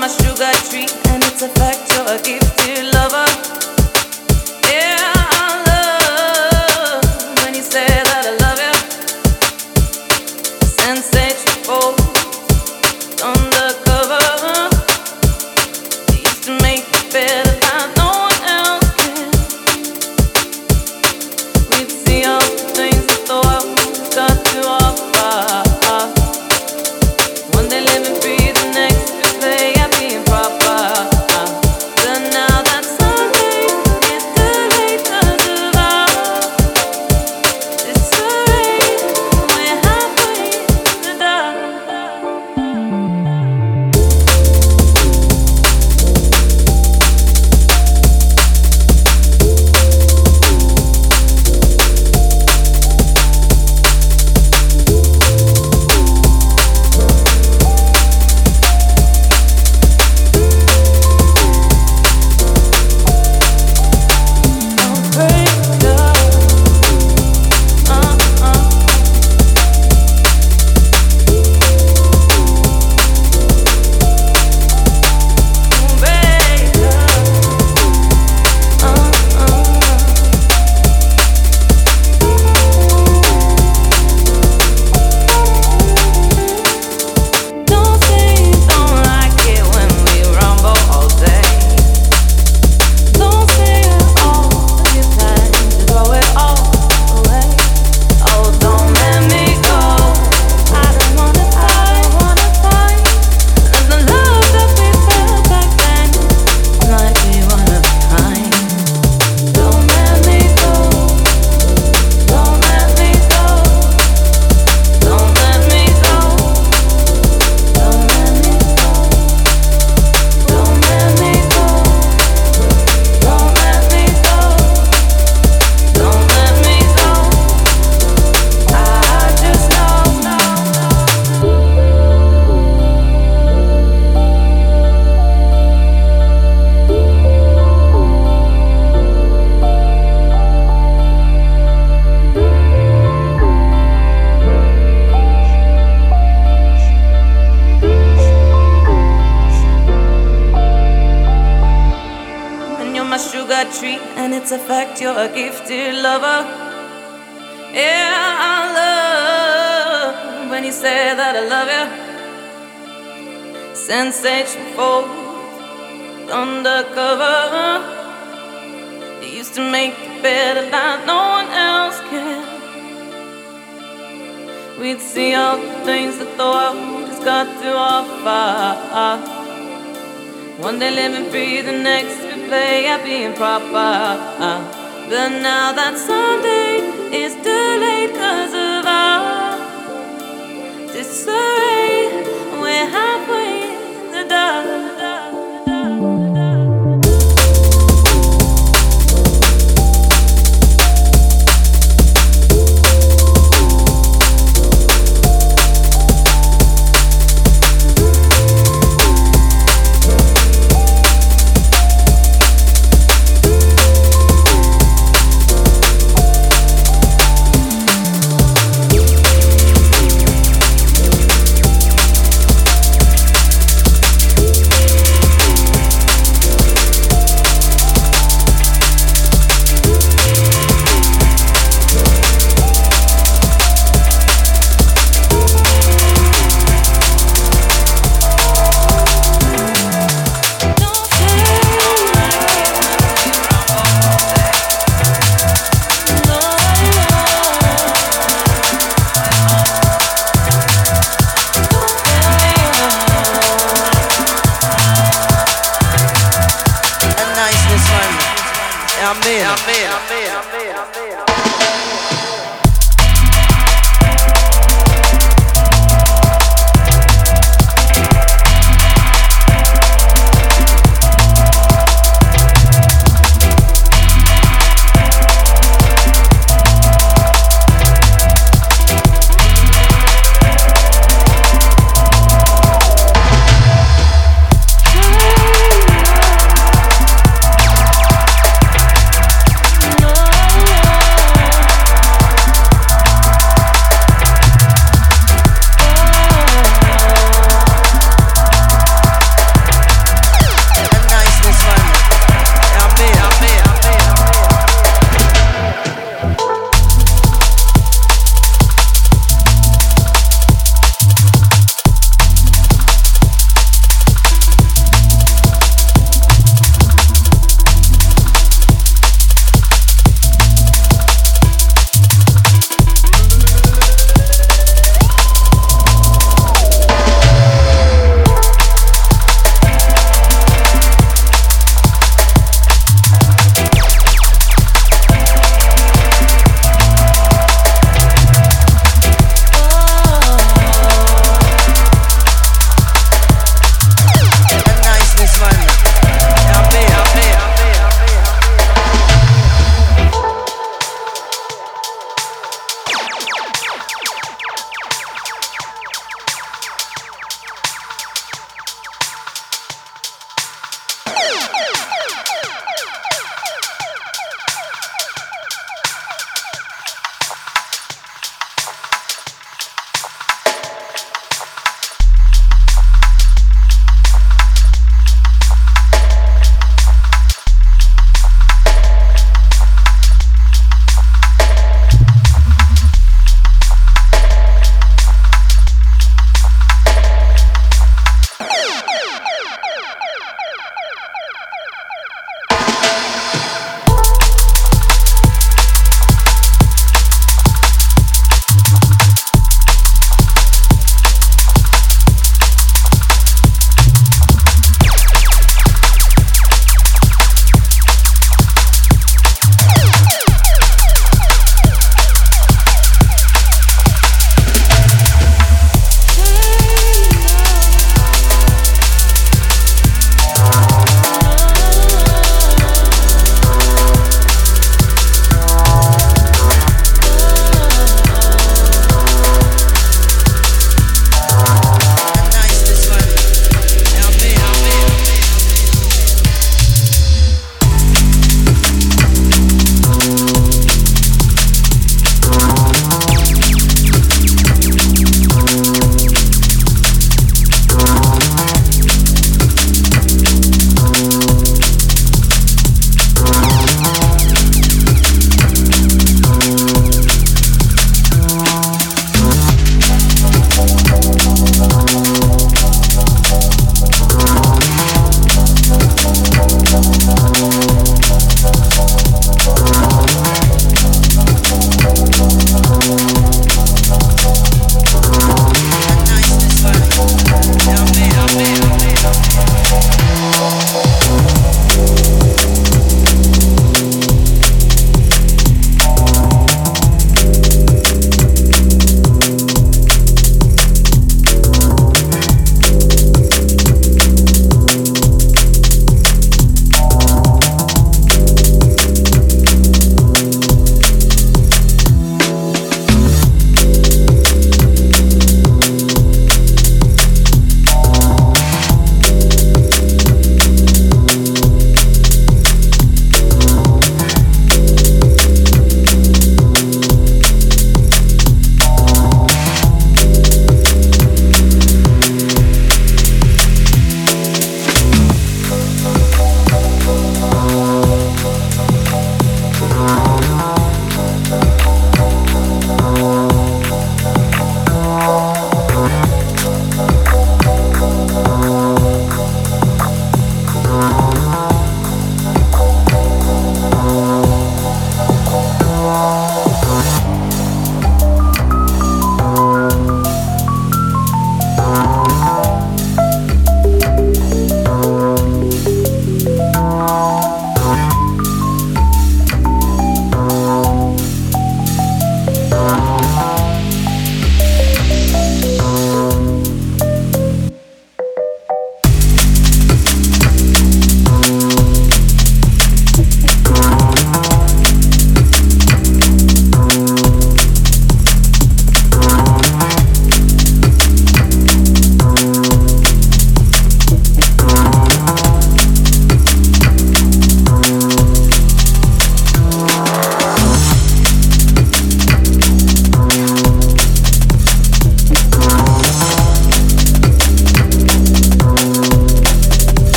my sugar treat, and it's a fact you're a gifted lover. you're a gifted lover. Yeah, I love when you say that I love you. Sensation folds undercover. You used to make it better than no one else can. We'd see all the things that the world has got to offer. One day living free, the next we play at being proper. But now that Sunday is delayed cause of our disarray, we're halfway in the dark.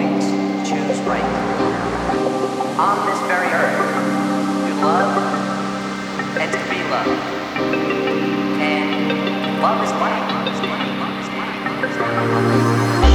wings, choose right. On this very earth, to love and to be loved. And love is money. Love is money. Love is money. Love is money.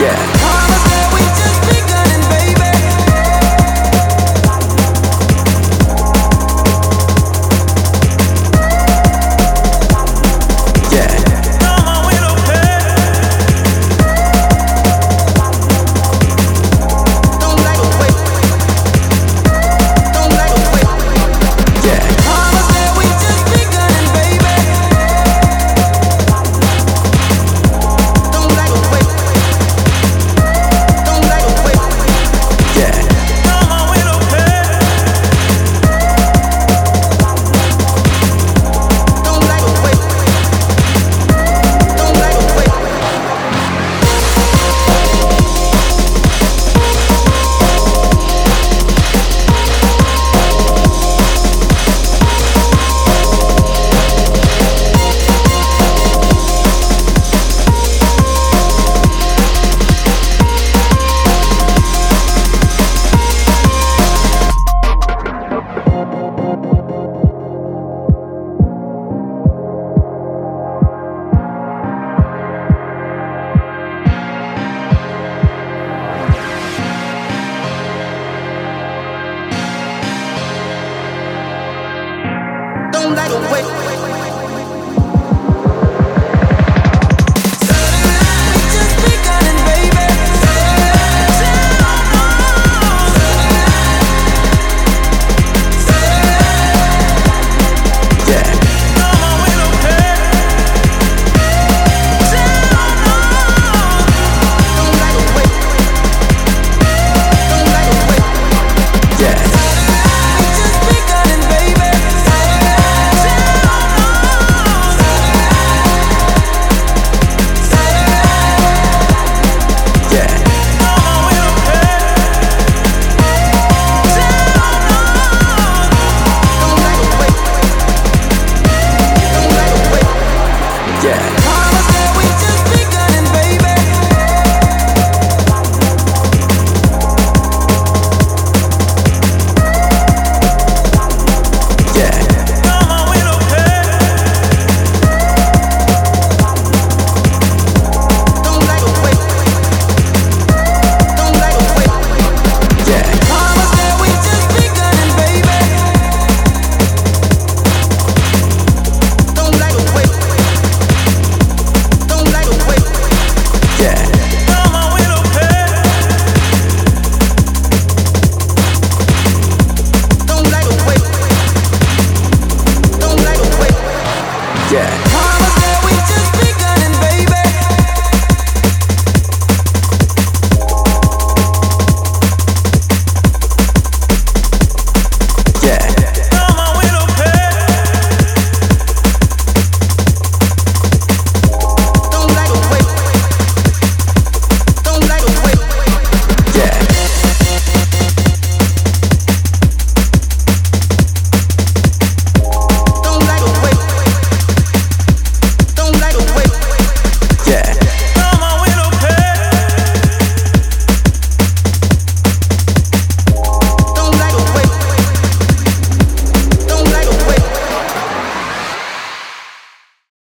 Yeah.